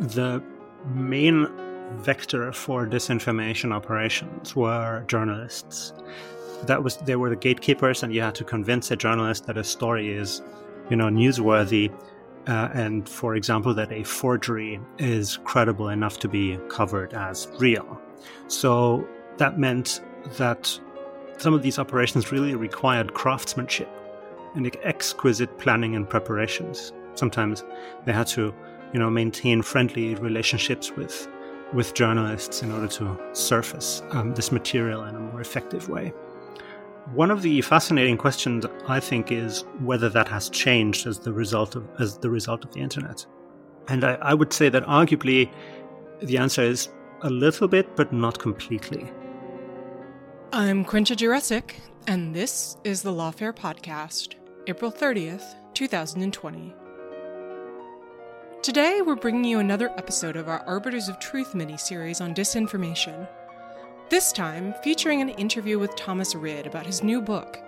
the main vector for disinformation operations were journalists. That was they were the gatekeepers, and you had to convince a journalist that a story is, you know, newsworthy, uh, and for example, that a forgery is credible enough to be covered as real. So that meant that some of these operations really required craftsmanship and exquisite planning and preparations. Sometimes they had to, you know, maintain friendly relationships with with journalists in order to surface um, this material in a more effective way. One of the fascinating questions I think is whether that has changed as the result of as the result of the internet. And I, I would say that arguably the answer is a little bit, but not completely. I'm Quinta Jurecic, and this is the Lawfare Podcast, April 30th, 2020. Today, we're bringing you another episode of our Arbiters of Truth mini series on disinformation. This time, featuring an interview with Thomas Rid about his new book,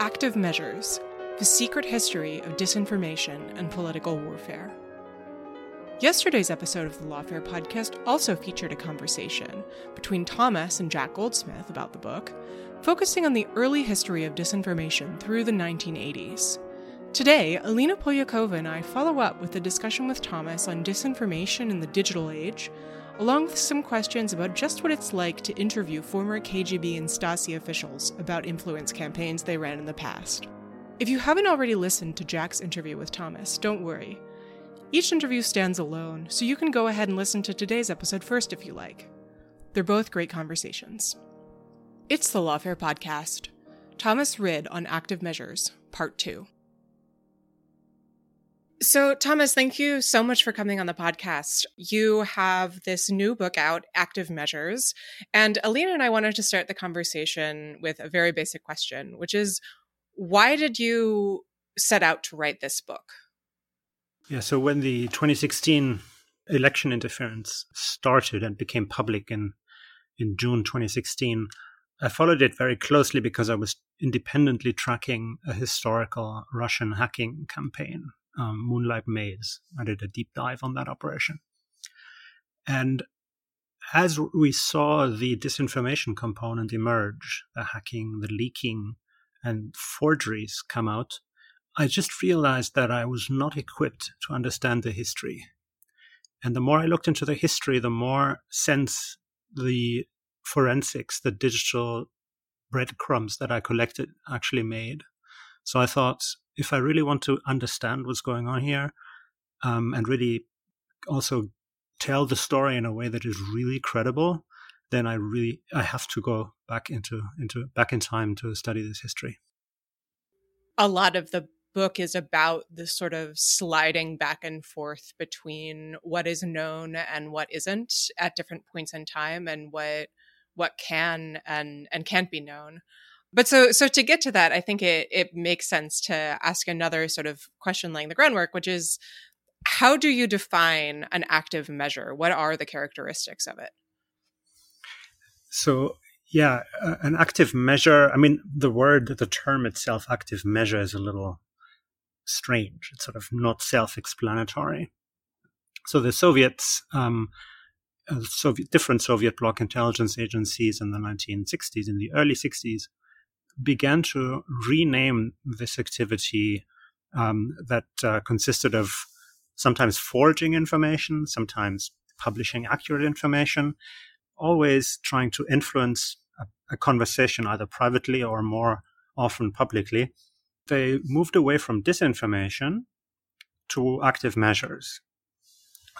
Active Measures The Secret History of Disinformation and Political Warfare. Yesterday's episode of the Lawfare podcast also featured a conversation between Thomas and Jack Goldsmith about the book, focusing on the early history of disinformation through the 1980s. Today, Alina Polyakova and I follow up with a discussion with Thomas on disinformation in the digital age, along with some questions about just what it's like to interview former KGB and Stasi officials about influence campaigns they ran in the past. If you haven't already listened to Jack's interview with Thomas, don't worry. Each interview stands alone, so you can go ahead and listen to today's episode first if you like. They're both great conversations. It's the Lawfare Podcast. Thomas Rid on Active Measures, Part 2. So, Thomas, thank you so much for coming on the podcast. You have this new book out, Active Measures. And Alina and I wanted to start the conversation with a very basic question, which is why did you set out to write this book? Yeah, so when the 2016 election interference started and became public in, in June 2016, I followed it very closely because I was independently tracking a historical Russian hacking campaign um, Moonlight Maze. I did a deep dive on that operation. And as we saw the disinformation component emerge, the hacking, the leaking, and forgeries come out, I just realized that I was not equipped to understand the history. And the more I looked into the history, the more sense the forensics, the digital breadcrumbs that I collected actually made. So I thought if I really want to understand what's going on here, um, and really also tell the story in a way that is really credible, then I really I have to go back into into back in time to study this history. A lot of the book is about the sort of sliding back and forth between what is known and what isn't at different points in time and what what can and and can't be known. But so so to get to that, I think it it makes sense to ask another sort of question laying the groundwork, which is how do you define an active measure? What are the characteristics of it? So yeah, uh, an active measure. I mean, the word, the term itself, active measure, is a little strange. It's sort of not self-explanatory. So the Soviets, um, uh, Soviet, different Soviet bloc intelligence agencies in the 1960s, in the early 60s, began to rename this activity um, that uh, consisted of sometimes forging information, sometimes publishing accurate information, always trying to influence a, a conversation either privately or more often publicly. They moved away from disinformation to active measures.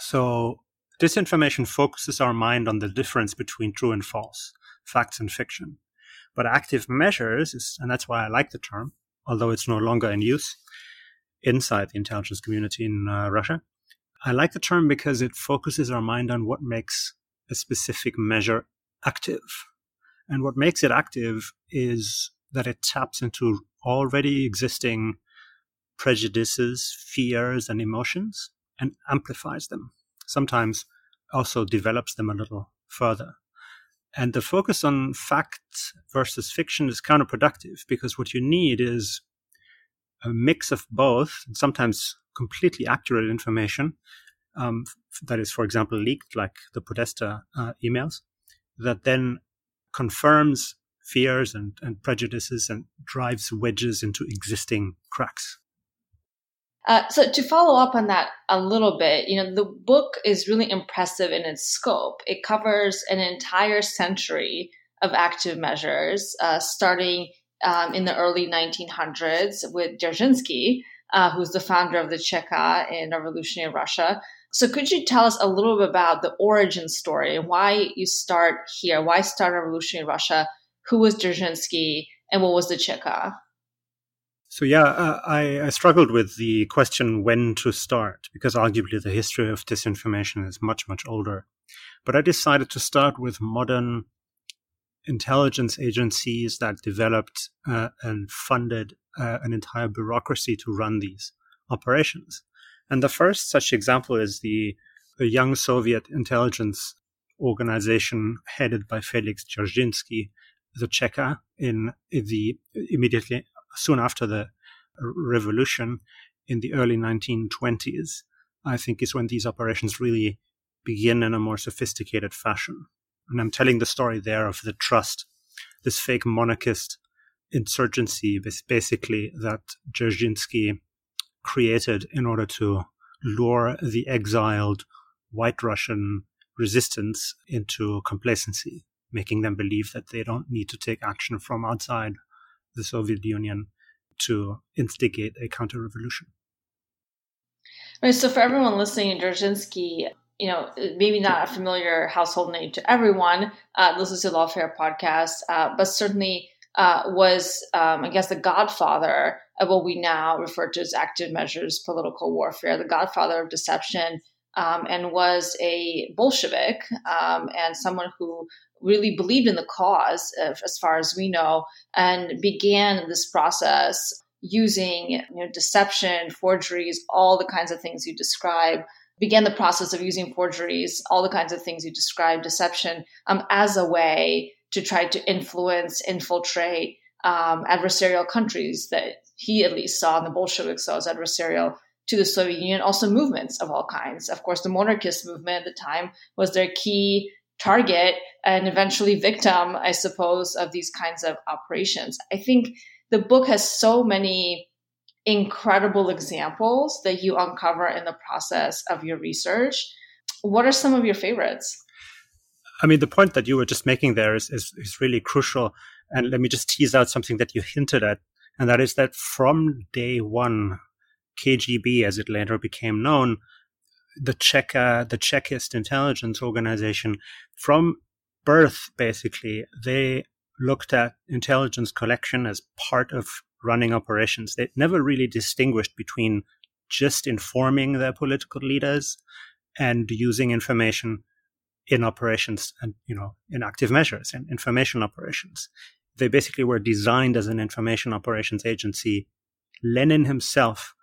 So disinformation focuses our mind on the difference between true and false, facts and fiction. But active measures, is, and that's why I like the term, although it's no longer in use inside the intelligence community in uh, Russia. I like the term because it focuses our mind on what makes a specific measure active. And what makes it active is that it taps into already existing prejudices, fears, and emotions and amplifies them. Sometimes also develops them a little further. And the focus on fact versus fiction is counterproductive because what you need is a mix of both, sometimes completely accurate information, um, that is, for example, leaked, like the Podesta uh, emails, that then confirms fears and, and prejudices and drives wedges into existing cracks. Uh, so to follow up on that a little bit, you know, the book is really impressive in its scope. It covers an entire century of active measures, uh, starting um, in the early 1900s with Dzerzhinsky, uh, who's the founder of the Cheka in revolutionary Russia. So could you tell us a little bit about the origin story and why you start here? Why start revolutionary Russia? Who was Dzerzhinsky and what was the Cheka? So yeah, uh, I, I, struggled with the question when to start because arguably the history of disinformation is much much older. But I decided to start with modern intelligence agencies that developed uh, and funded uh, an entire bureaucracy to run these operations. And the first such example is the, the young Soviet intelligence organization headed by Felix Dzerzhinsky, the Cheka, in, in the immediately soon after the revolution in the early 1920s, I think is when these operations really begin in a more sophisticated fashion. And I'm telling the story there of the trust, this fake monarchist insurgency, basically, that Dzerzhinsky created in order to lure the exiled white Russian resistance into complacency, making them believe that they don't need to take action from outside the Soviet Union to instigate a counter revolution. Right. So, for everyone listening, Dzerzhinsky, you know, maybe not a familiar household name to everyone, uh, is a Lawfare podcast, uh, but certainly uh, was, um, I guess, the godfather of what we now refer to as active measures political warfare, the godfather of deception, um, and was a Bolshevik um, and someone who really believed in the cause, as far as we know, and began this process using you know, deception, forgeries, all the kinds of things you describe. Began the process of using forgeries, all the kinds of things you describe, deception, um, as a way to try to influence, infiltrate um, adversarial countries that he at least saw and the Bolsheviks saw as adversarial to the Soviet Union, also movements of all kinds. Of course, the monarchist movement at the time was their key target and eventually victim, I suppose, of these kinds of operations. I think the book has so many incredible examples that you uncover in the process of your research. What are some of your favorites? I mean, the point that you were just making there is, is, is really crucial. And let me just tease out something that you hinted at. And that is that from day one, KGB, as it later became known, the Cheka, uh, the Chekist intelligence organization, from birth, basically, they looked at intelligence collection as part of running operations. They never really distinguished between just informing their political leaders and using information in operations and, you know, in active measures and information operations. They basically were designed as an information operations agency. Lenin himself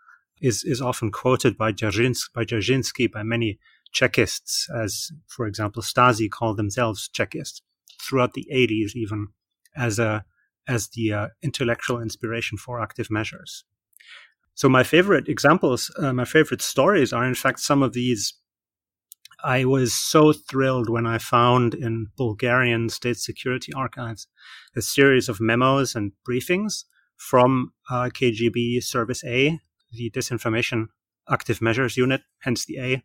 is, is often quoted by Dzerzhinsky, by by many Chekists, as, for example, Stasi called themselves Chekists throughout the 80s, even as a, as the uh, intellectual inspiration for active measures. So my favorite examples, uh, my favorite stories are in fact some of these. I was so thrilled when I found in Bulgarian state security archives a series of memos and briefings from uh, KGB Service A, the disinformation active measures unit, hence the A,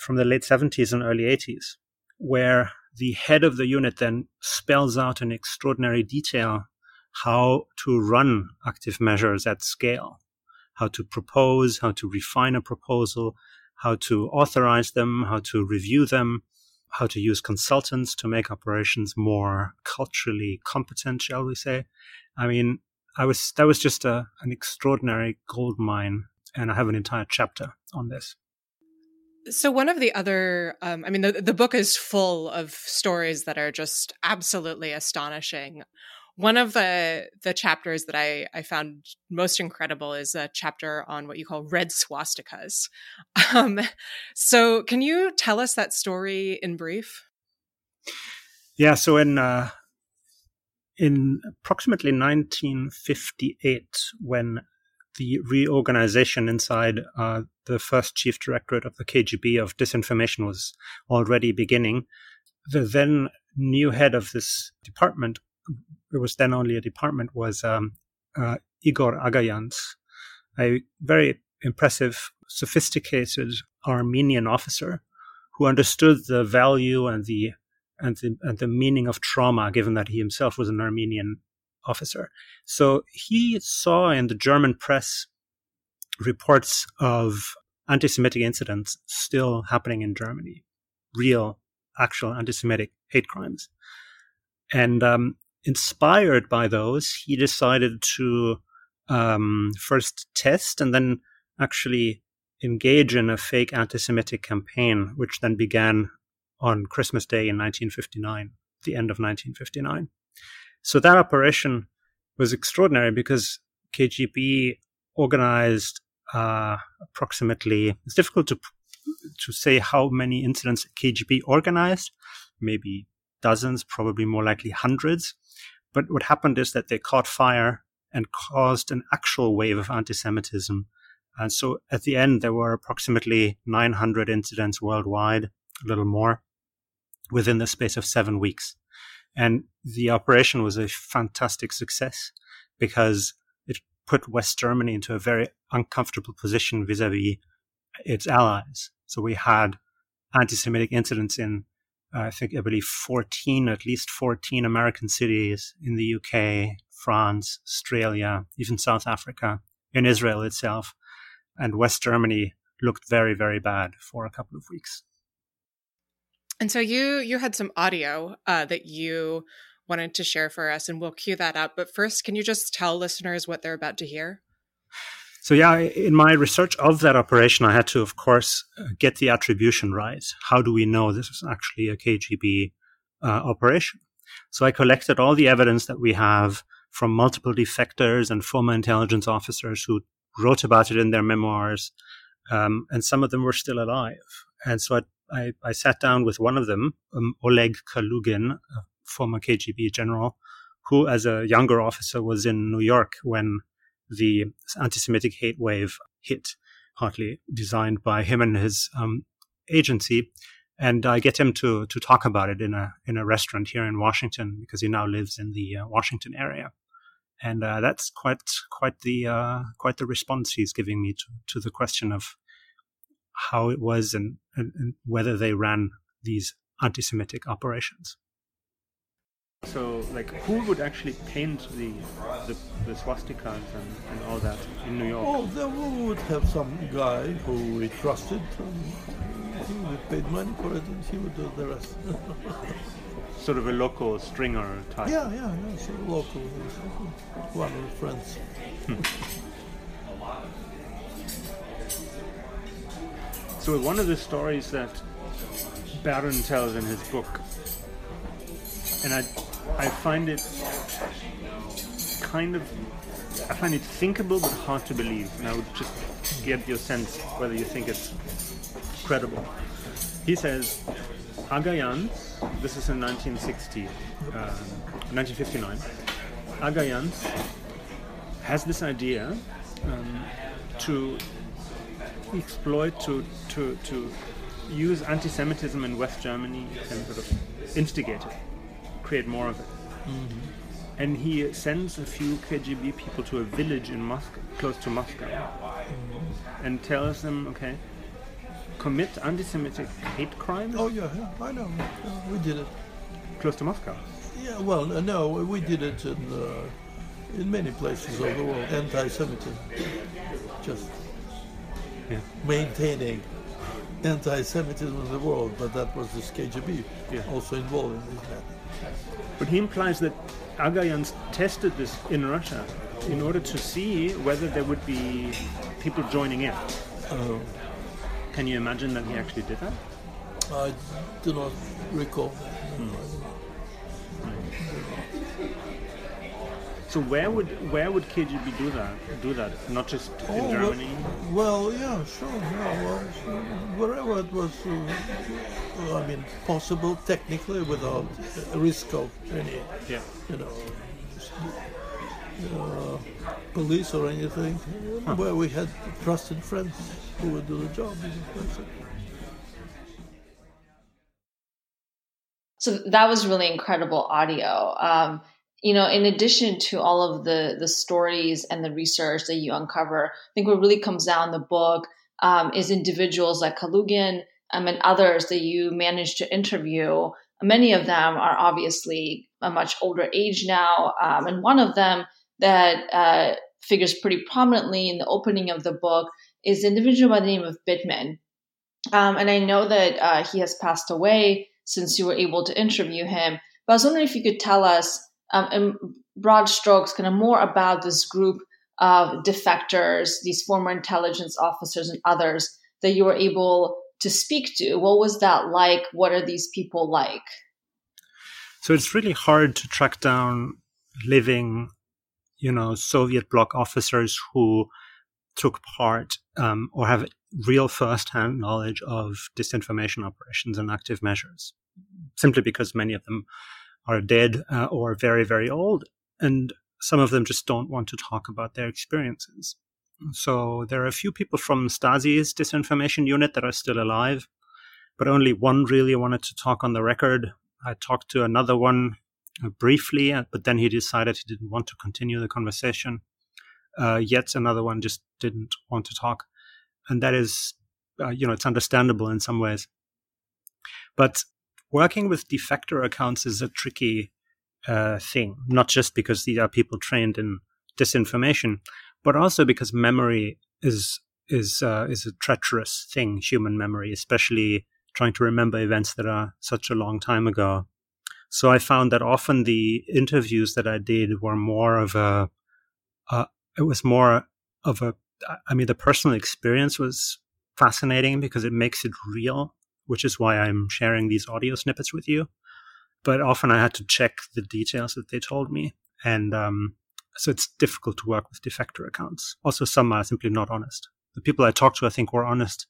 from the late 70s and early 80s, where the head of the unit then spells out in extraordinary detail how to run active measures at scale, how to propose, how to refine a proposal, how to authorize them, how to review them, how to use consultants to make operations more culturally competent, shall we say. I mean, I was that was just a, an extraordinary gold mine, and I have an entire chapter on this. So one of the other, um, I mean, the, the book is full of stories that are just absolutely astonishing. One of the the chapters that I, I found most incredible is a chapter on what you call red swastikas. Um, so, can you tell us that story in brief? Yeah. So in uh, in approximately 1958, when the reorganization inside uh, the first chief directorate of the KGB of disinformation was already beginning. The then new head of this department, it was then only a department, was um, uh, Igor Agayants, a very impressive, sophisticated Armenian officer who understood the value and the and the, and the meaning of trauma, given that he himself was an Armenian officer. So he saw in the German press reports of anti Semitic incidents still happening in Germany, real, actual anti Semitic hate crimes. And um, inspired by those, he decided to um, first test and then actually engage in a fake anti Semitic campaign, which then began on Christmas Day in 1959, the end of 1959. So that operation was extraordinary because KGB organized uh, approximately, it's difficult to, to say how many incidents KGB organized, maybe dozens, probably more likely hundreds. But what happened is that they caught fire and caused an actual wave of anti Semitism. And so at the end, there were approximately 900 incidents worldwide, a little more, within the space of seven weeks. And the operation was a fantastic success because it put West Germany into a very uncomfortable position vis a vis its allies. So we had anti Semitic incidents in, uh, I think, I believe 14, at least 14 American cities in the UK, France, Australia, even South Africa, in Israel itself. And West Germany looked very, very bad for a couple of weeks. And so you you had some audio uh, that you wanted to share for us, and we'll cue that up. But first, can you just tell listeners what they're about to hear? So yeah, in my research of that operation, I had to, of course, uh, get the attribution right. How do we know this is actually a KGB uh, operation? So I collected all the evidence that we have from multiple defectors and former intelligence officers who wrote about it in their memoirs, um, and some of them were still alive. And so I I, I sat down with one of them, um, Oleg Kalugin, a former KGB general, who, as a younger officer, was in New York when the anti-Semitic hate wave hit, partly designed by him and his um, agency. And I get him to to talk about it in a in a restaurant here in Washington because he now lives in the uh, Washington area, and uh, that's quite quite the uh, quite the response he's giving me to to the question of how it was and, and, and whether they ran these anti-Semitic operations. So, like, who would actually paint the the, the swastikas and, and all that in New York? Oh, then we would have some guy who we trusted. And he would have paid money for it, and he would do the rest. sort of a local stringer type. Yeah, yeah, yeah. So local, one of the friends. Hmm. So one of the stories that Barron tells in his book, and I, I find it kind of, I find it thinkable but hard to believe. And I would just get your sense whether you think it's credible. He says, Agayants, this is in 1960, uh, 1959, Agayants has this idea um, to exploit to to to use anti-Semitism in West Germany and sort of instigate it, create more of it. Mm-hmm. And he sends a few KGB people to a village in Moscow, close to Moscow, mm-hmm. and tells them, okay, commit anti-Semitic hate crimes. Oh yeah, yeah I know. we did it close to Moscow. Yeah, well, no, we did it in uh, in many places of the world. Anti-Semitism, just yeah. maintaining anti-Semitism in the world, but that was the KGB yeah. also involved in this matter. But he implies that Agayants tested this in Russia in order to see whether there would be people joining in. Uh, Can you imagine that he actually did that? I do not recall. Hmm. So where would where would KGB do that? Do that? Not just in oh, Germany. Well, well, yeah, sure. Yeah, well, wherever it was, uh, I mean, possible technically without risk of any, yeah. you know, uh, police or anything. Huh. Well, we had trusted friends who would do the job. So that was really incredible audio. Um, you know, in addition to all of the the stories and the research that you uncover, I think what really comes down in the book um, is individuals like Kalugin um, and others that you managed to interview. Many of them are obviously a much older age now, um, and one of them that uh, figures pretty prominently in the opening of the book is an individual by the name of Bittman. Um, and I know that uh, he has passed away since you were able to interview him. But I was wondering if you could tell us, um, in broad strokes, kind of more about this group of defectors, these former intelligence officers and others that you were able to speak to. What was that like? What are these people like? So it's really hard to track down living, you know, Soviet bloc officers who took part um, or have real first-hand knowledge of disinformation operations and active measures, simply because many of them are dead uh, or very, very old, and some of them just don't want to talk about their experiences. So there are a few people from Stasi's disinformation unit that are still alive, but only one really wanted to talk on the record. I talked to another one uh, briefly, uh, but then he decided he didn't want to continue the conversation. Uh, yet another one just didn't want to talk, and that is, uh, you know, it's understandable in some ways. But working with defector accounts is a tricky uh, thing, not just because these are people trained in disinformation, but also because memory is is uh, is a treacherous thing, human memory, especially trying to remember events that are such a long time ago. So I found that often the interviews that I did were more of a, uh, it was more of a, I mean, the personal experience was fascinating because it makes it real, which is why I'm sharing these audio snippets with you. But often I had to check the details that they told me. And um, so it's difficult to work with defector accounts. Also, some are simply not honest. The people I talked to, I think, were honest,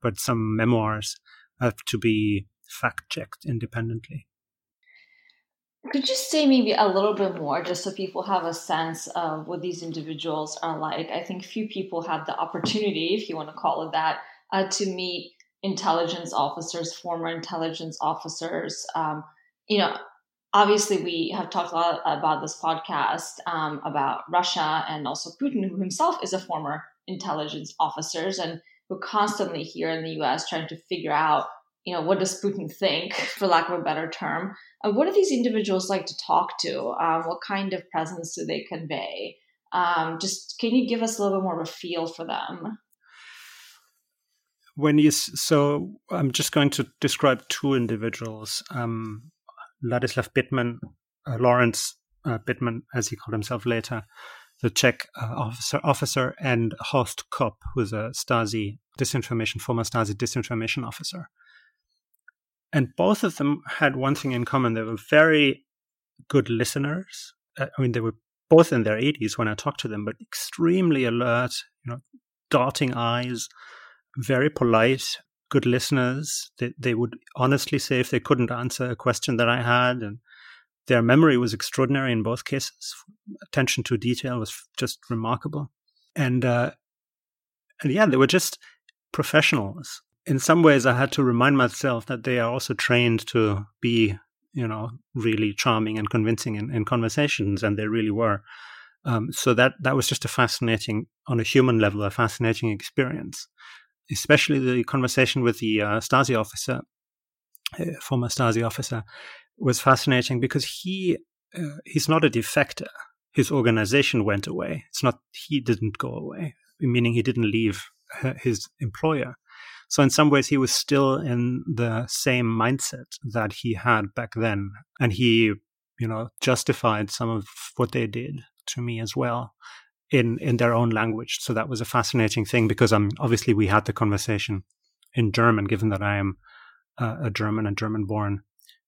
but some memoirs have to be fact checked independently. Could you say maybe a little bit more, just so people have a sense of what these individuals are like? I think few people have the opportunity, if you want to call it that, uh, to meet intelligence officers, former intelligence officers. Um, you know, obviously we have talked a lot about this podcast um, about Russia and also Putin, who himself is a former intelligence officer, and we're constantly here in the U.S. trying to figure out, you know, what does Putin think, for lack of a better term. Uh, what do these individuals like to talk to? Um, what kind of presence do they convey? Um, just can you give us a little bit more of a feel for them? When you so, I'm just going to describe two individuals. Um, Ladislav Bittman, uh, Lawrence uh, Bittman, as he called himself later, the Czech uh, officer, officer, and Horst Kopp, who's a Stasi disinformation, former Stasi disinformation officer. And both of them had one thing in common: they were very good listeners. Uh, I mean, they were both in their 80s when I talked to them, but extremely alert, you know, darting eyes, very polite, good listeners. They, they would honestly say if they couldn't answer a question that I had, and their memory was extraordinary in both cases. Attention to detail was just remarkable, and uh, and yeah, they were just professionals. In some ways, I had to remind myself that they are also trained to be, you know, really charming and convincing in, in conversations, and they really were. Um, so that that was just a fascinating, on a human level, a fascinating experience especially the conversation with the uh, Stasi officer, uh, former Stasi officer, was fascinating because he uh, he's not a defector. His organization went away. It's not he didn't go away, meaning he didn't leave his employer. So in some ways, he was still in the same mindset that he had back then, and he, you know, justified some of what they did to me as well in in their own language. So that was a fascinating thing because um obviously we had the conversation in German, given that I am uh, a German and German born.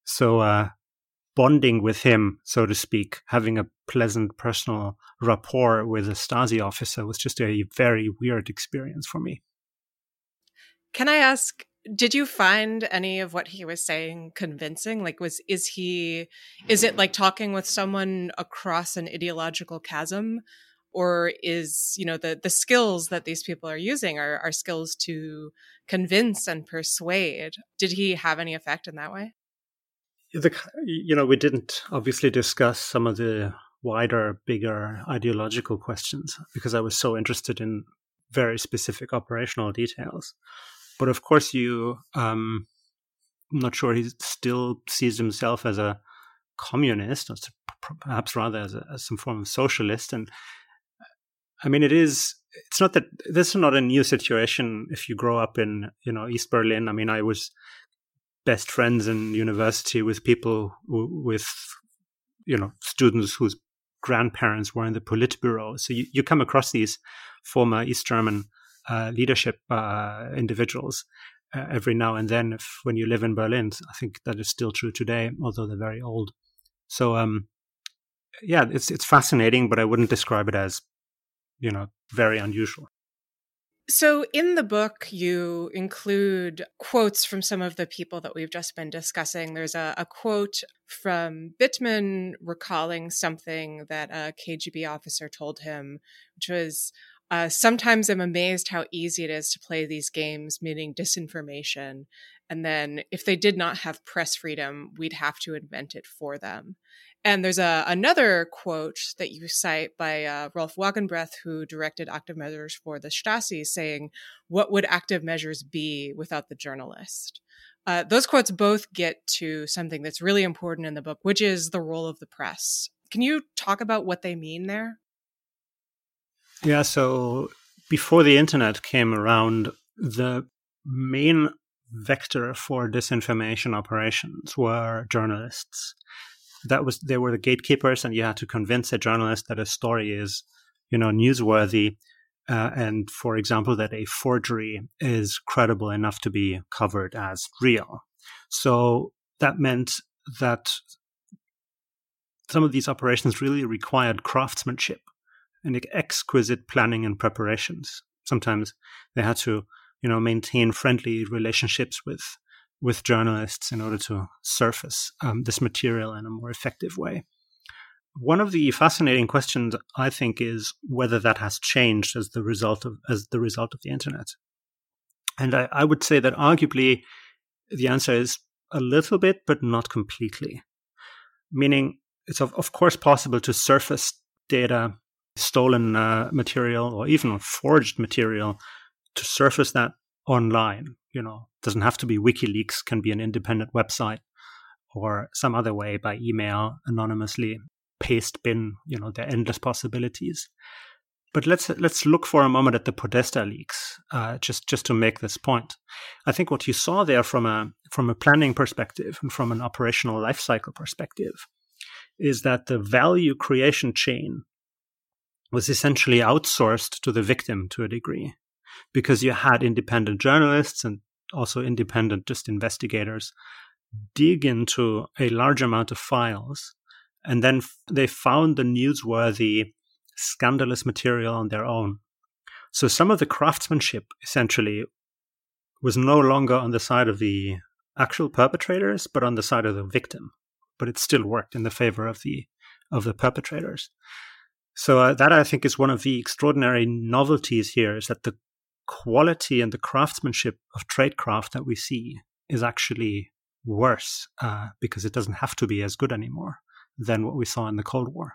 So uh, bonding with him, so to speak, having a pleasant personal rapport with a Stasi officer was just a very weird experience for me. Can I ask did you find any of what he was saying convincing like was is he is it like talking with someone across an ideological chasm or is you know the the skills that these people are using are, are skills to convince and persuade did he have any effect in that way the, you know we didn't obviously discuss some of the wider bigger ideological questions because i was so interested in very specific operational details but of course, you, um, I'm not sure he still sees himself as a communist, or perhaps rather as, a, as some form of socialist. And I mean, it is. It's not that this is not a new situation. If you grow up in, you know, East Berlin, I mean, I was best friends in university with people with, you know, students whose grandparents were in the Politburo. So you, you come across these former East German uh, leadership uh, individuals uh, every now and then. If when you live in Berlin, I think that is still true today, although they're very old. So, um, yeah, it's it's fascinating, but I wouldn't describe it as, you know, very unusual. So, in the book, you include quotes from some of the people that we've just been discussing. There's a, a, quote from Bittman recalling something that a KGB officer told him, which was uh, sometimes I'm amazed how easy it is to play these games, meaning disinformation. And then if they did not have press freedom, we'd have to invent it for them. And there's a, another quote that you cite by uh, Rolf Wagenbreth, who directed active measures for the Stasi, saying, What would active measures be without the journalist? Uh, those quotes both get to something that's really important in the book, which is the role of the press. Can you talk about what they mean there? Yeah, so before the internet came around, the main vector for disinformation operations were journalists. That was they were the gatekeepers, and you had to convince a journalist that a story is, you know, newsworthy, uh, and for example, that a forgery is credible enough to be covered as real. So that meant that some of these operations really required craftsmanship and exquisite planning and preparations. Sometimes they had to, you know, maintain friendly relationships with with journalists in order to surface um, this material in a more effective way. One of the fascinating questions, I think, is whether that has changed as the result of as the result of the internet. And I, I would say that arguably the answer is a little bit, but not completely. Meaning, it's of, of course possible to surface data stolen uh, material or even forged material to surface that online. You know, doesn't have to be WikiLeaks, can be an independent website or some other way by email anonymously, paste bin. You know, there are endless possibilities. But let's let's look for a moment at the Podesta leaks, uh, just just to make this point. I think what you saw there from a from a planning perspective and from an operational lifecycle perspective is that the value creation chain was essentially outsourced to the victim to a degree because you had independent journalists and also independent just investigators dig into a large amount of files. And then they found the newsworthy scandalous material on their own. So some of the craftsmanship essentially was no longer on the side of the actual perpetrators but on the side of the victim. But it still worked in the favor of the of the perpetrators. So uh, that I think is one of the extraordinary novelties here is that the quality and the craftsmanship of tradecraft that we see is actually worse uh, because it doesn't have to be as good anymore than what we saw in the Cold War.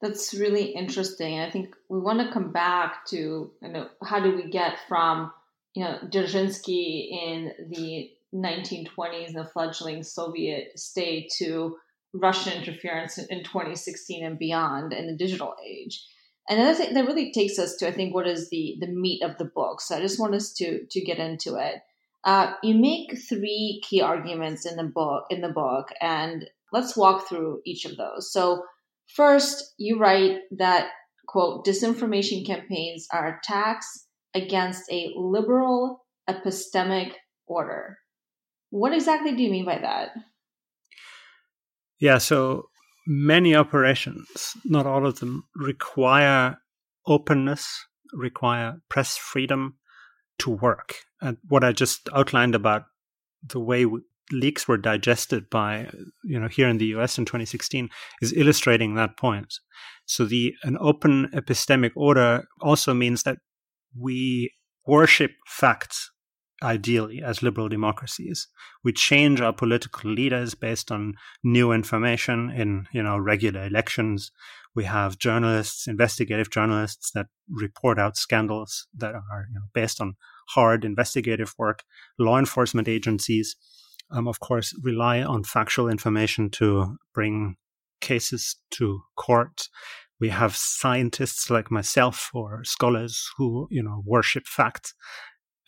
That's really interesting. I think we want to come back to you know how do we get from you know Dzerzhinsky in the 1920s, the fledgling Soviet state, to Russian interference in 2016 and beyond in the digital age. And that, that really takes us to, I think, what is the, the meat of the book. So I just want us to, to get into it. Uh, you make three key arguments in the book, in the book, and let's walk through each of those. So first, you write that, quote, disinformation campaigns are attacks against a liberal epistemic order. What exactly do you mean by that? Yeah, so many operations, not all of them, require openness, require press freedom to work. And what I just outlined about the way leaks were digested by, you know, here in the US in 2016 is illustrating that point. So the an open epistemic order also means that we worship facts ideally as liberal democracies. We change our political leaders based on new information in, you know, regular elections. We have journalists, investigative journalists that report out scandals that are you know, based on hard investigative work. Law enforcement agencies, um, of course, rely on factual information to bring cases to court. We have scientists like myself or scholars who, you know, worship facts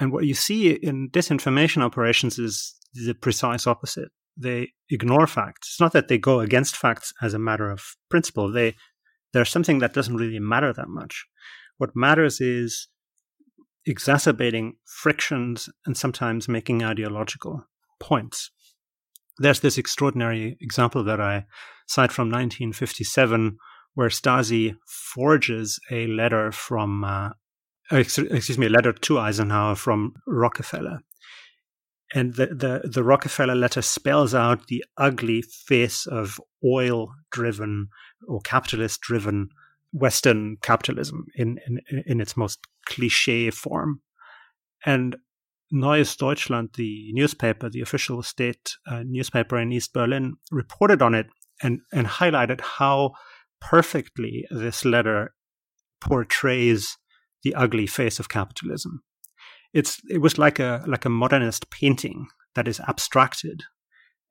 and what you see in disinformation operations is the precise opposite. They ignore facts. It's not that they go against facts as a matter of principle. They they're something that doesn't really matter that much. What matters is exacerbating frictions and sometimes making ideological points. There's this extraordinary example that I cite from 1957 where Stasi forges a letter from uh, excuse me, a letter to Eisenhower from Rockefeller. And the, the, the Rockefeller letter spells out the ugly face of oil driven or capitalist driven Western capitalism in, in, in its most cliche form. And Neues Deutschland, the newspaper, the official state uh, newspaper in East Berlin, reported on it and, and highlighted how perfectly this letter portrays the ugly face of capitalism. It's it was like a like a modernist painting that is abstracted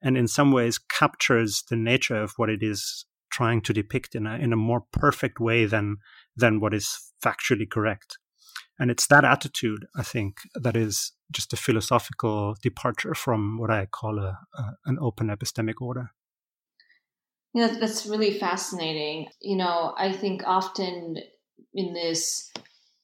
and in some ways captures the nature of what it is trying to depict in a in a more perfect way than than what is factually correct. And it's that attitude, I think, that is just a philosophical departure from what I call a, a an open epistemic order. Yeah, that's really fascinating. You know, I think often in this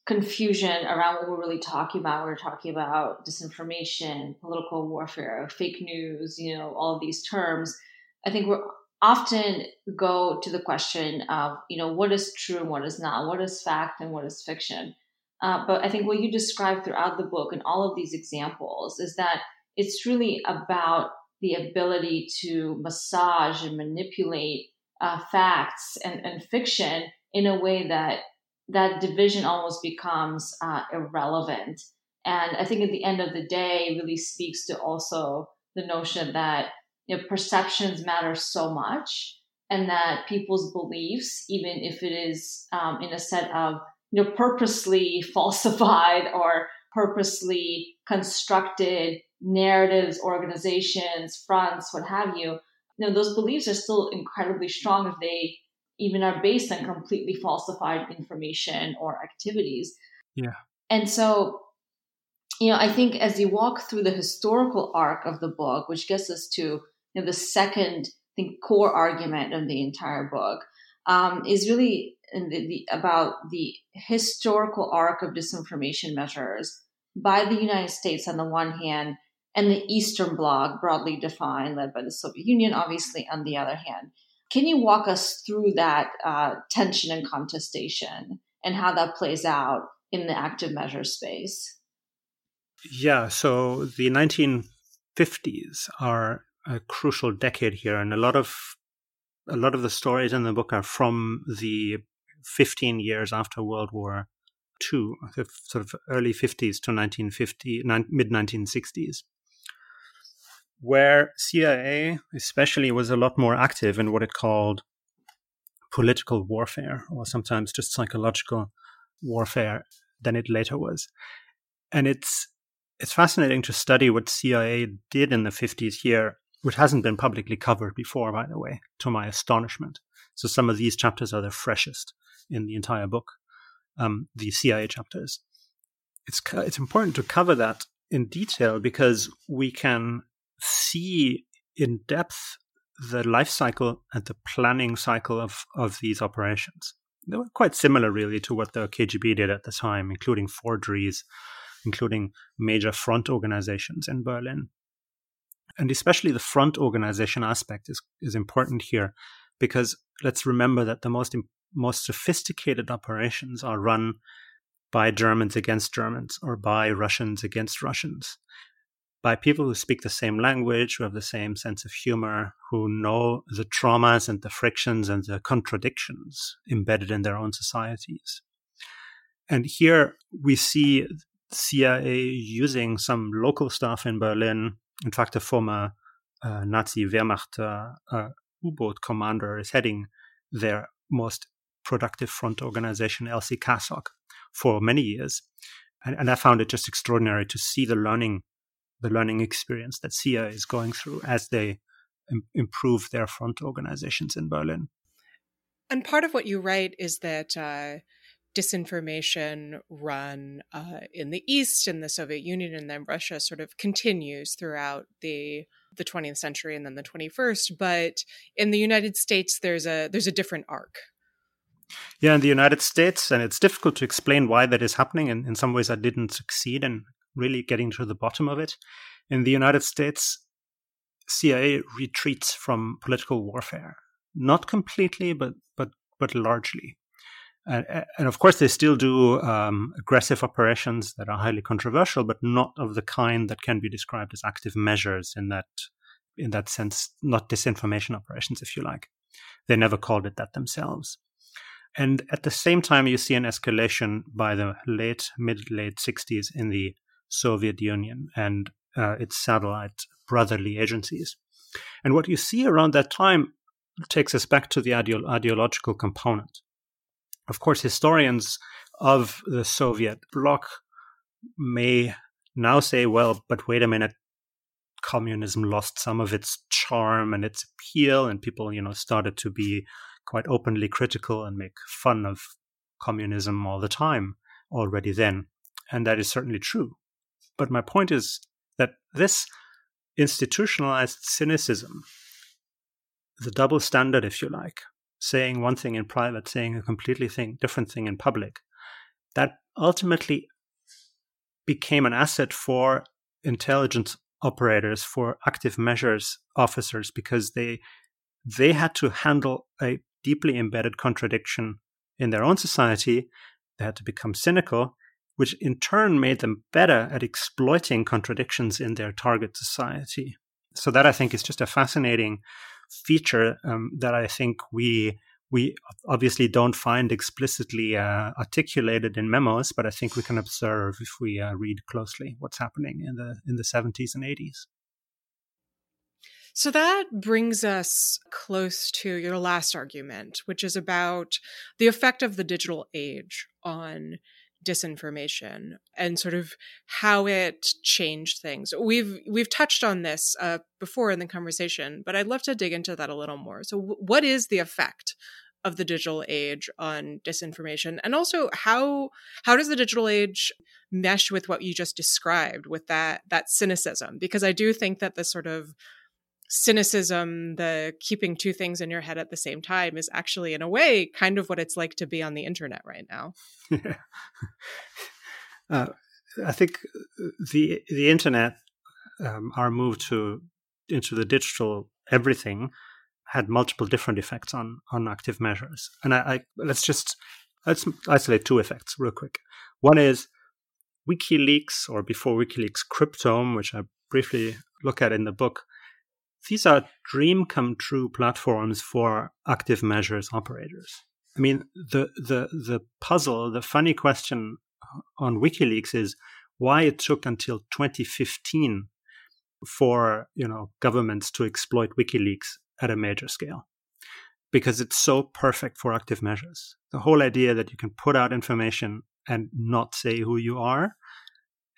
confusion around what we're really talking about. We're talking about disinformation, political warfare, fake news, you know, all of these terms. I think we're often go to the question of, you know, what is true and what is not, what is fact and what is fiction. Uh, but I think what you describe throughout the book and all of these examples is that it's really about the ability to massage and manipulate uh, facts and, and fiction in a way that that division almost becomes uh, irrelevant. And I think at the end of the day, really speaks to also the notion that you know, perceptions matter so much, and that people's beliefs, even if it is um, in a set of you know purposely falsified or purposely constructed narratives, organizations, fronts, what have you, you know, those beliefs are still incredibly strong if they even are based on completely falsified information or activities. Yeah. And so, you know, I think as you walk through the historical arc of the book, which gets us to you know, the second, I think, core argument of the entire book, um, is really the, the, about the historical arc of disinformation measures by the United States on the one hand, and the Eastern Bloc, broadly defined, led by the Soviet Union, obviously, on the other hand. Can you walk us through that uh, tension and contestation and how that plays out in the active measure space? Yeah, so the 1950s are a crucial decade here, and a lot of a lot of the stories in the book are from the 15 years after World War II, the sort of early 50s to 1950, mid 1960s where CIA especially was a lot more active in what it called political warfare or sometimes just psychological warfare than it later was. And it's it's fascinating to study what CIA did in the 50s here, which hasn't been publicly covered before, by the way, to my astonishment. So some of these chapters are the freshest in the entire book, um, the CIA chapters. It's it's important to cover that in detail because we can see in depth the life cycle and the planning cycle of, of these operations. They were quite similar, really, to what the KGB did at the time, including forgeries, including major front organizations in Berlin. And especially the front organization aspect is, is important here because let's remember that the most, most sophisticated operations are run by Germans against Germans or by Russians against Russians, by people who speak the same language, who have the same sense of humor, who know the traumas and the frictions and the contradictions embedded in their own societies. And here we see CIA using some local staff in Berlin. In fact, a former uh, Nazi Wehrmacht uh, uh, U-boat commander is heading their most productive front organization, LCCASSOCK, for many years. And, and I found it just extraordinary to see the learning, the learning experience that CIA is going through as they Im- improve their front organizations in Berlin. And part of what you write is that uh, disinformation run uh, in the East, in the Soviet Union, and then Russia sort of continues throughout the the 20th century and then the 21st. But in the United States, there's a there's a different arc. Yeah, in the United States, and it's difficult to explain why that is happening. And in some ways, I didn't succeed in really getting to the bottom of it. In the United States, CIA retreats from political warfare, not completely, but but but largely. And, and, of course, they still do um, aggressive operations that are highly controversial, but not of the kind that can be described as active measures in that in that sense, not disinformation operations, if you like. They never called it that themselves. And at the same time, you see an escalation by the late, mid late 60s in the Soviet Union and uh, its satellite brotherly agencies. And what you see around that time takes us back to the ideo- ideological component. Of course, historians of the Soviet bloc may now say, well, but wait a minute, communism lost some of its charm and its appeal, and people, you know, started to be quite openly critical and make fun of communism all the time already then. And that is certainly true. But my point is that this institutionalized cynicism, the double standard, if you like, saying one thing in private, saying a completely thing, different thing in public, that ultimately became an asset for intelligence operators, for active measures officers, because they they had to handle a deeply embedded contradiction in their own society. They had to become cynical, which in turn made them better at exploiting contradictions in their target society. So that I think is just a fascinating feature um, that I think we we obviously don't find explicitly uh, articulated in memos, but I think we can observe if we uh, read closely what's happening in the in the 70s and 80s. So that brings us close to your last argument, which is about the effect of the digital age on disinformation and sort of how it changed things. We've we've touched on this uh, before in the conversation, but I'd love to dig into that a little more. So, w- what is the effect of the digital age on disinformation, and also how how does the digital age mesh with what you just described with that that cynicism? Because I do think that the sort of cynicism, the keeping two things in your head at the same time is actually, in a way, kind of what it's like to be on the internet right now. Yeah. Uh, I think the the internet, um, our move to into the digital everything, had multiple different effects on on active measures. And I, I let's just let's isolate two effects real quick. One is WikiLeaks, or before WikiLeaks, Cryptome, which I briefly look at in the book these are dream come true platforms for active measures operators. I mean, the the the puzzle, the funny question on WikiLeaks is why it took until 2015 for you know governments to exploit WikiLeaks at a major scale, because it's so perfect for active measures. The whole idea that you can put out information and not say who you are,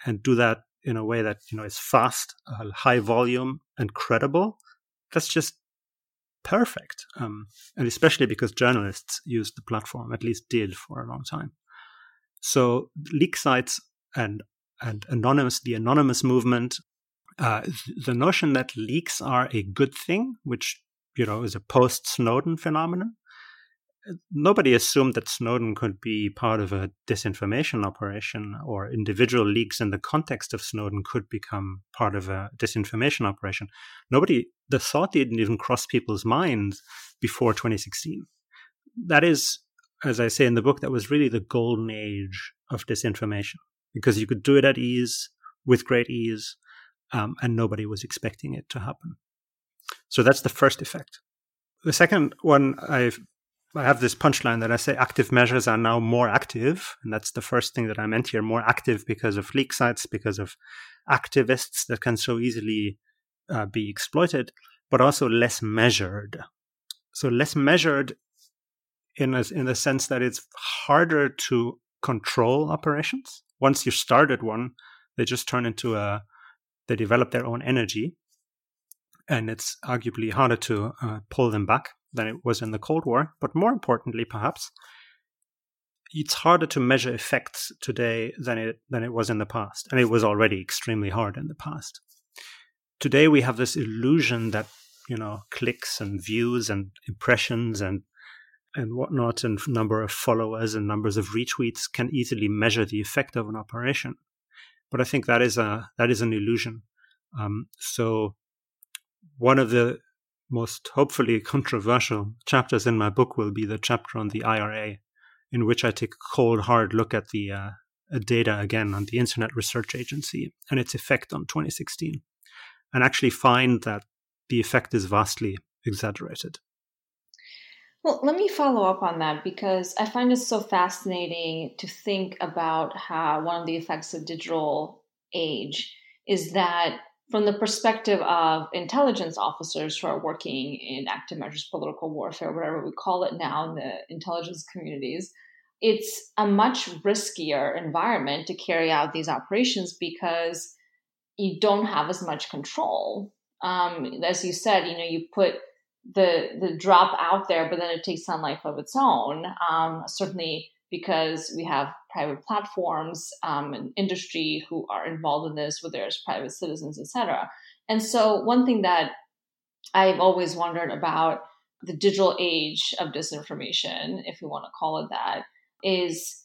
and do that in a way that you know is fast, uh, high volume, and credible. That's just perfect, um, and especially because journalists use the platform, at least did for a long time. So leak sites and and anonymous, the anonymous movement, uh, the notion that leaks are a good thing, which you know is a post Snowden phenomenon, nobody assumed that Snowden could be part of a disinformation operation or individual leaks in the context of Snowden could become part of a disinformation operation. Nobody, the thought didn't even cross people's minds before 2016. That is, as I say in the book, that was really the golden age of disinformation because you could do it at ease with great ease, um, and nobody was expecting it to happen. So that's the first effect. The second one, I've, I have this punchline that I say active measures are now more active. And that's the first thing that I meant here more active because of leak sites, because of activists that can so easily uh, be exploited, but also less measured. So, less measured in, a, in the sense that it's harder to control operations. Once you started one, they just turn into a, they develop their own energy and it's arguably harder to uh, pull them back than it was in the Cold War. But more importantly, perhaps, it's harder to measure effects today than it than it was in the past, and it was already extremely hard in the past. Today, we have this illusion that you know clicks and views and impressions and and whatnot, and number of followers and numbers of retweets can easily measure the effect of an operation. But I think that is a that is an illusion. Um, so one of the most hopefully controversial chapters in my book will be the chapter on the IRA, in which I take a cold, hard look at the uh, data again on the Internet Research Agency and its effect on 2016, and actually find that the effect is vastly exaggerated. Well, let me follow up on that because I find it so fascinating to think about how one of the effects of digital age is that from the perspective of intelligence officers who are working in active measures, political warfare, whatever we call it now in the intelligence communities, it's a much riskier environment to carry out these operations because you don't have as much control. Um, as you said, you know, you put the the drop out there, but then it takes on life of its own. Um, certainly, because we have private platforms um, and industry who are involved in this, whether it's private citizens, etc. And so, one thing that I've always wondered about the digital age of disinformation, if we want to call it that, is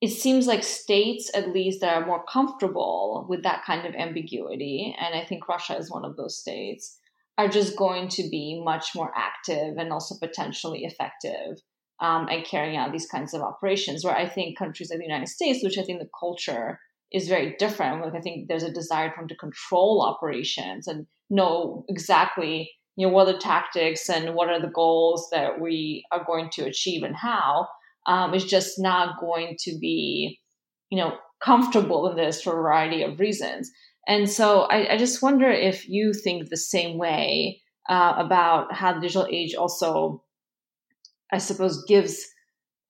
it seems like states, at least, that are more comfortable with that kind of ambiguity, and I think Russia is one of those states, are just going to be much more active and also potentially effective um, and carrying out these kinds of operations. Where I think countries like the United States, which I think the culture is very different, like I think there's a desire for them to control operations and know exactly you know what are the tactics and what are the goals that we are going to achieve and how. Um, is just not going to be you know comfortable in this for a variety of reasons. And so I, I just wonder if you think the same way uh, about how the digital age also I suppose, gives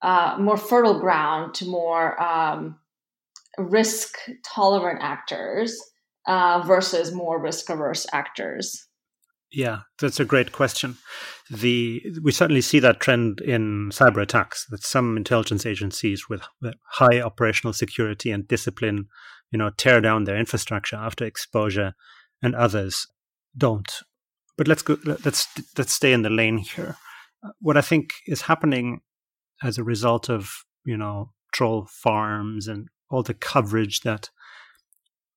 uh, more fertile ground to more um, risk tolerant actors uh, versus more risk averse actors? Yeah, that's a great question. The we certainly see that trend in cyber attacks. That some intelligence agencies with, high operational security and discipline, you know, tear down their infrastructure after exposure, and others don't. But let's go. Let's let's stay in the lane here what I think is happening as a result of you know troll farms and all the coverage that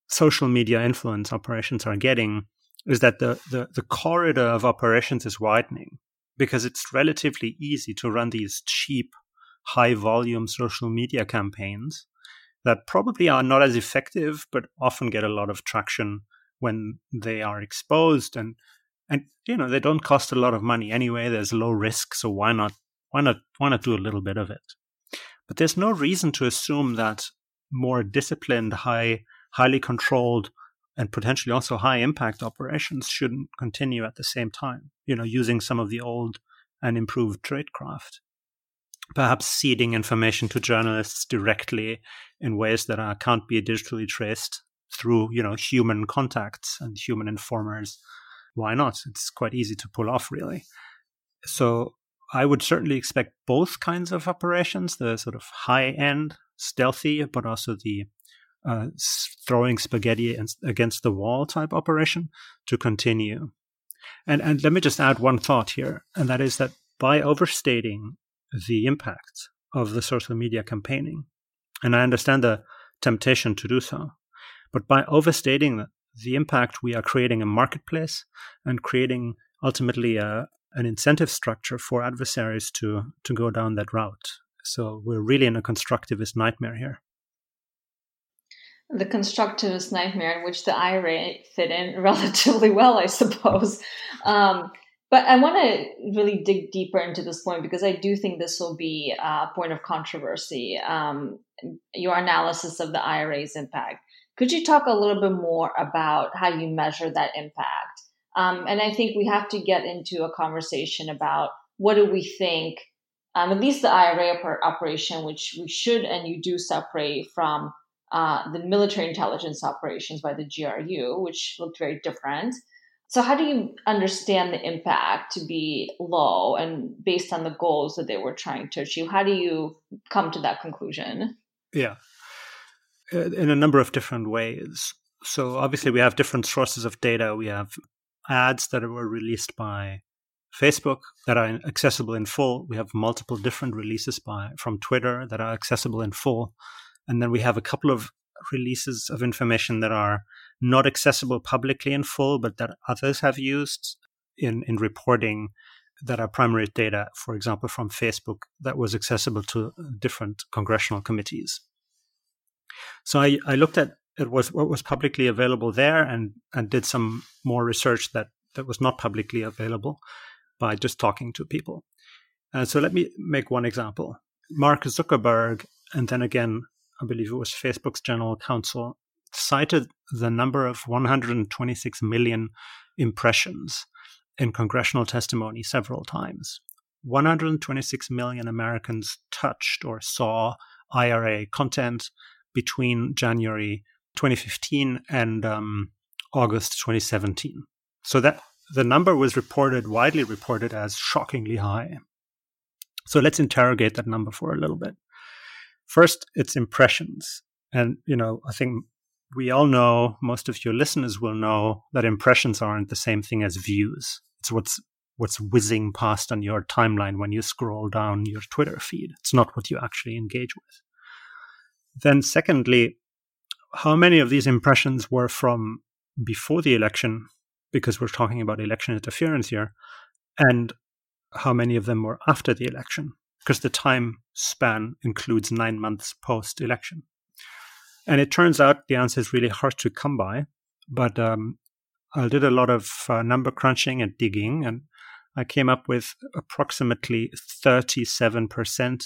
social media influence operations are getting is that the, the, the corridor of operations is widening because it's relatively easy to run these cheap, high volume social media campaigns that probably are not as effective, but often get a lot of traction when they are exposed and and you know they don't cost a lot of money anyway. There's low risk so why not why not why not do a little bit of it? But there's no reason to assume that more disciplined high highly controlled and potentially also high impact operations shouldn't continue at the same time you know using some of the old and improved tradecraft. Perhaps seeding information to journalists directly in ways that are, can't be digitally traced through you know human contacts and human informers why not? It's quite easy to pull off, really. So I would certainly expect both kinds of operations the sort of high end, stealthy, but also the uh, throwing spaghetti against the wall type operation to continue. And, and let me just add one thought here, and that is that by overstating the impact of the social media campaigning, and I understand the temptation to do so, but by overstating the impact we are creating a marketplace and creating ultimately a, an incentive structure for adversaries to to go down that route. So we're really in a constructivist nightmare here. the constructivist nightmare in which the IRA fit in relatively well, I suppose. Um, but I want to really dig deeper into this point because I do think this will be a point of controversy. Um, your analysis of the IRA's impact. Could you talk a little bit more about how you measure that impact? Um, and I think we have to get into a conversation about what do we think, um, at least the IRA operation, which we should and you do separate from uh, the military intelligence operations by the GRU, which looked very different. So, how do you understand the impact to be low and based on the goals that they were trying to achieve? How do you come to that conclusion? Yeah, in a number of different ways. So, obviously, we have different sources of data. We have ads that were released by Facebook that are accessible in full. We have multiple different releases by from Twitter that are accessible in full. And then we have a couple of releases of information that are not accessible publicly in full, but that others have used in, in reporting that are primary data, for example, from Facebook that was accessible to different congressional committees. So I, I looked at it was what was publicly available there and, and did some more research that, that was not publicly available by just talking to people. Uh, so let me make one example. Mark Zuckerberg, and then again I believe it was Facebook's general counsel, cited the number of 126 million impressions in congressional testimony several times. 126 million Americans touched or saw IRA content between January 2015 and um, August 2017. So that the number was reported, widely reported as shockingly high. So let's interrogate that number for a little bit. First, it's impressions. And, you know, I think we all know, most of your listeners will know that impressions aren't the same thing as views. It's what's what's whizzing past on your timeline when you scroll down your Twitter feed. It's not what you actually engage with. Then, secondly, how many of these impressions were from before the election, because we're talking about election interference here, and how many of them were after the election? because the time span includes nine months post election. And it turns out the answer is really hard to come by. But um, I did a lot of uh, number crunching and digging, and I came up with approximately 37%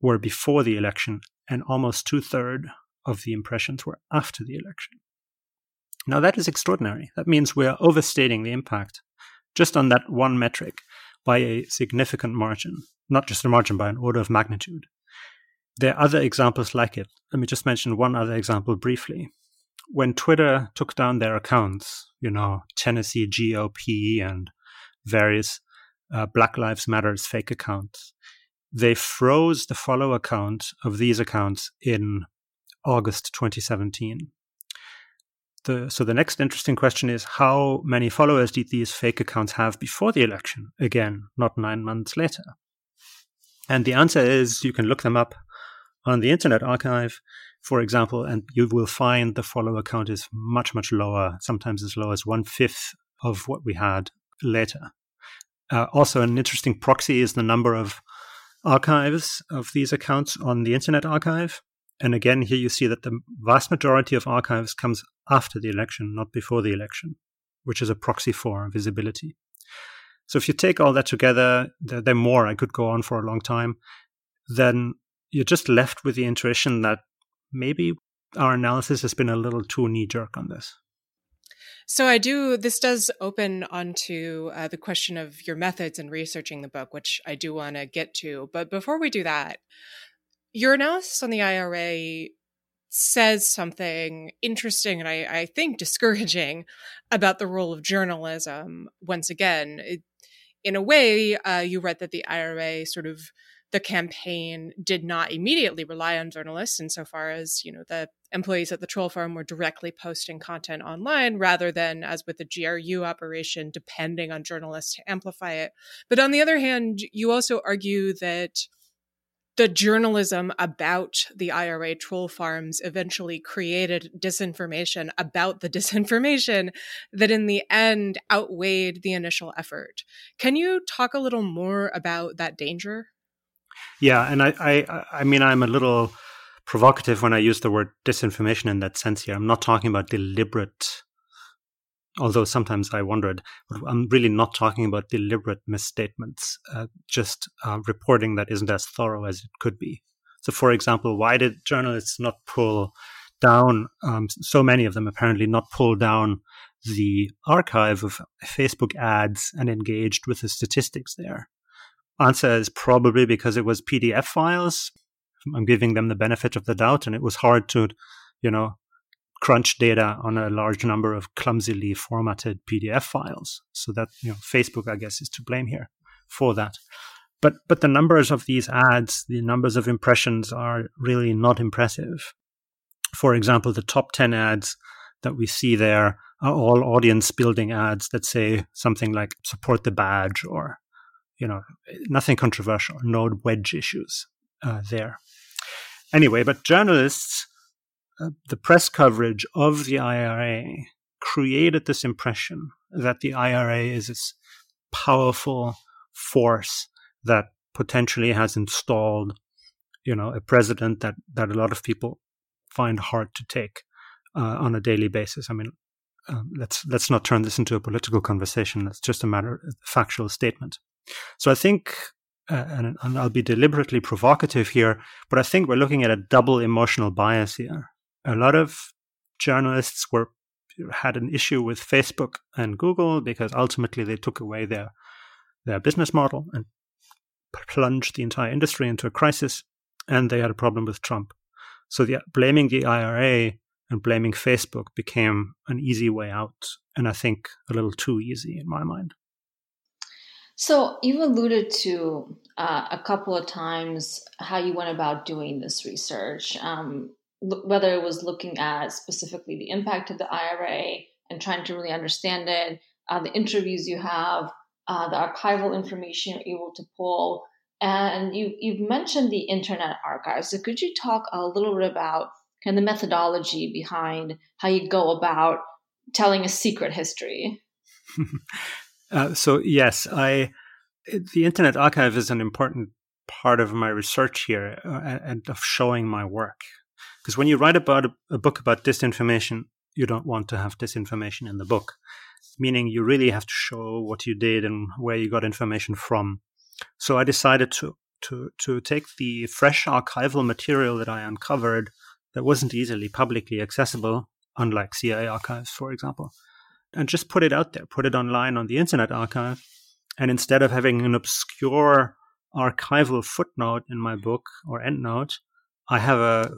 were before the election, and almost two thirds of the impressions were after the election. Now, that is extraordinary. That means we are overstating the impact just on that one metric by a significant margin not just a margin, by an order of magnitude. There are other examples like it. Let me just mention one other example briefly. When Twitter took down their accounts, you know, Tennessee GOP and various uh, Black Lives Matters fake accounts, they froze the follow account of these accounts in August 2017. The, so the next interesting question is how many followers did these fake accounts have before the election? Again, not nine months later. And the answer is you can look them up on the Internet Archive, for example, and you will find the follower count is much, much lower, sometimes as low as one fifth of what we had later. Uh, also, an interesting proxy is the number of archives of these accounts on the Internet Archive. And again, here you see that the vast majority of archives comes after the election, not before the election, which is a proxy for visibility. So if you take all that together, there, there are more. I could go on for a long time. Then you're just left with the intuition that maybe our analysis has been a little too knee jerk on this. So I do. This does open onto uh, the question of your methods in researching the book, which I do want to get to. But before we do that, your analysis on the IRA says something interesting and I, I think discouraging about the role of journalism. Once again, it, in a way, uh, you read that the IRA sort of the campaign did not immediately rely on journalists insofar as you know the employees at the troll farm were directly posting content online rather than as with the GRU operation depending on journalists to amplify it but on the other hand you also argue that the journalism about the IRA troll farms eventually created disinformation about the disinformation that in the end outweighed the initial effort. Can you talk a little more about that danger? Yeah, and I, I, I mean, I'm a little provocative when I use the word disinformation in that sense here. I'm not talking about deliberate, although sometimes I wondered, but I'm really not talking about deliberate misstatements, uh, just uh, reporting that isn't as thorough as it could be. So, for example, why did journalists not pull down, um, so many of them apparently not pull down the archive of Facebook ads and engaged with the statistics there? Answer is probably because it was PDF files. I'm giving them the benefit of the doubt, and it was hard to, you know, crunch data on a large number of clumsily formatted PDF files. So that you know, Facebook, I guess, is to blame here for that. But but the numbers of these ads, the numbers of impressions are really not impressive. For example, the top 10 ads that we see there are all audience building ads that say something like support the badge or you know nothing controversial no wedge issues uh, there anyway but journalists uh, the press coverage of the IRA created this impression that the IRA is this powerful force that potentially has installed, you know, a president that that a lot of people find hard to take uh, on a daily basis. I mean, um, let's let's not turn this into a political conversation. It's just a matter, a factual statement. So I think, uh, and, and I'll be deliberately provocative here, but I think we're looking at a double emotional bias here. A lot of journalists were had an issue with Facebook and Google because ultimately they took away their their business model and plunged the entire industry into a crisis, and they had a problem with Trump. So the, blaming the IRA and blaming Facebook became an easy way out, and I think a little too easy in my mind. So you've alluded to uh, a couple of times how you went about doing this research, um, whether it was looking at specifically the impact of the IRA and trying to really understand it, uh, the interviews you have, uh, the archival information you're able to pull. And you, you've mentioned the Internet Archive. So could you talk a little bit about kind of the methodology behind how you go about telling a secret history? uh, so yes, I the Internet Archive is an important part of my research here uh, and of showing my work. Because when you write about a, a book about disinformation, you don't want to have disinformation in the book meaning you really have to show what you did and where you got information from. So I decided to to to take the fresh archival material that I uncovered that wasn't easily publicly accessible, unlike CIA archives, for example, and just put it out there, put it online on the Internet Archive. And instead of having an obscure archival footnote in my book or endnote, I have a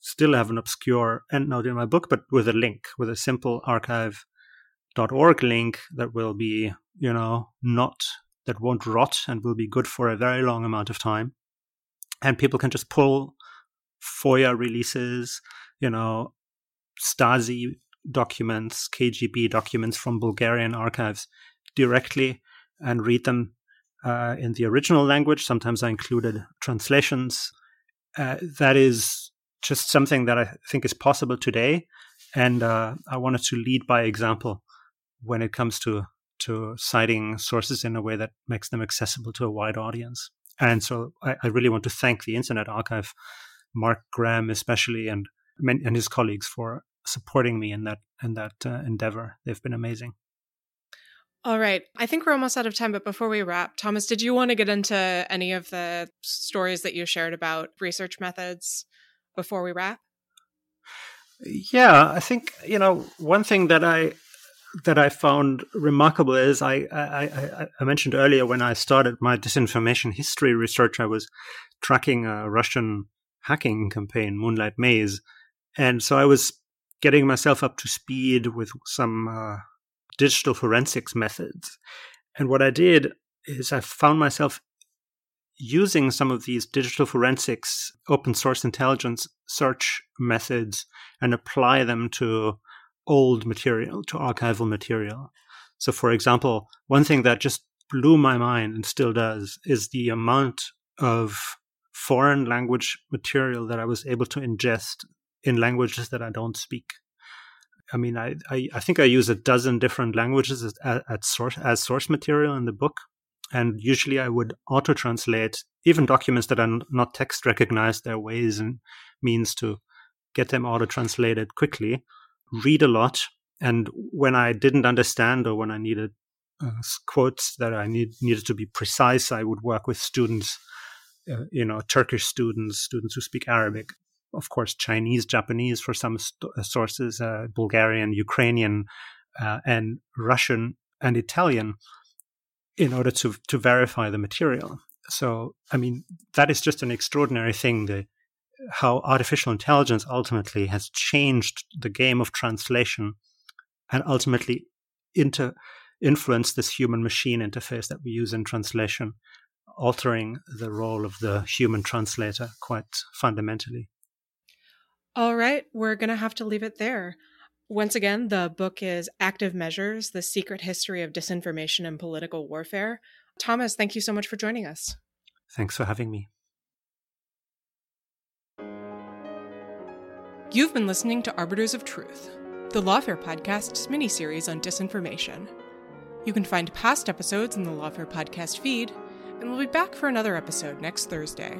still have an obscure endnote in my book, but with a link, with a simple archive.org link that will be, you know, not that won't rot and will be good for a very long amount of time. And people can just pull FOIA releases, you know, Stasi documents, KGB documents from Bulgarian archives directly and read them uh, in the original language. Sometimes I included translations. Uh, that is just something that I think is possible today. And uh, I wanted to lead by example when it comes to to citing sources in a way that makes them accessible to a wide audience. And so I, I really want to thank the Internet Archive, Mark Graham especially, and and his colleagues for supporting me in that in that uh, endeavor. They've been amazing. All right. I think we're almost out of time, but before we wrap, Thomas, did you want to get into any of the stories that you shared about research methods before we wrap? Yeah, I think, you know, one thing that I that I found remarkable is I, I, I, I, mentioned earlier when I started my disinformation history research, I was tracking a Russian hacking campaign, Moonlight Maze. And so I was getting myself up to speed with some uh, digital forensics methods. And what I did is I found myself using some of these digital forensics open source intelligence search methods and apply them to old material to archival material. So, for example, one thing that just blew my mind and still does is the amount of foreign language material that I was able to ingest in languages that I don't speak. I mean, I, I, I think I use a dozen different languages as, source, as source material in the book. And usually I would auto translate even documents that are not text recognized. There are ways and means to get them auto translated quickly, read a lot. And when I didn't understand or when I needed uh, quotes that I need, needed to be precise, I would work with students, uh, you know, Turkish students, students who speak Arabic, of course, Chinese, Japanese for some st- uh, sources, uh, Bulgarian, Ukrainian, uh, and Russian and Italian in order to, to verify the material. So, I mean, that is just an extraordinary thing. The, how artificial intelligence ultimately has changed the game of translation and ultimately inter, influenced this human machine interface that we use in translation, altering the role of the human translator quite fundamentally. All right, we're going to have to leave it there. Once again, the book is Active Measures The Secret History of Disinformation and Political Warfare. Thomas, thank you so much for joining us. Thanks for having me. You've been listening to Arbiters of Truth, the Lawfare podcast's mini-series on disinformation. You can find past episodes in the Lawfare podcast feed, and we'll be back for another episode next Thursday.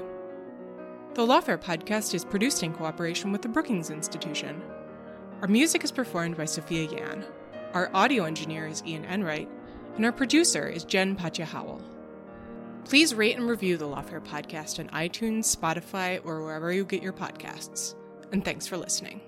The Lawfare podcast is produced in cooperation with the Brookings Institution. Our music is performed by Sophia Yan. Our audio engineer is Ian Enright, and our producer is Jen Patja Howell. Please rate and review the Lawfare podcast on iTunes, Spotify, or wherever you get your podcasts and thanks for listening.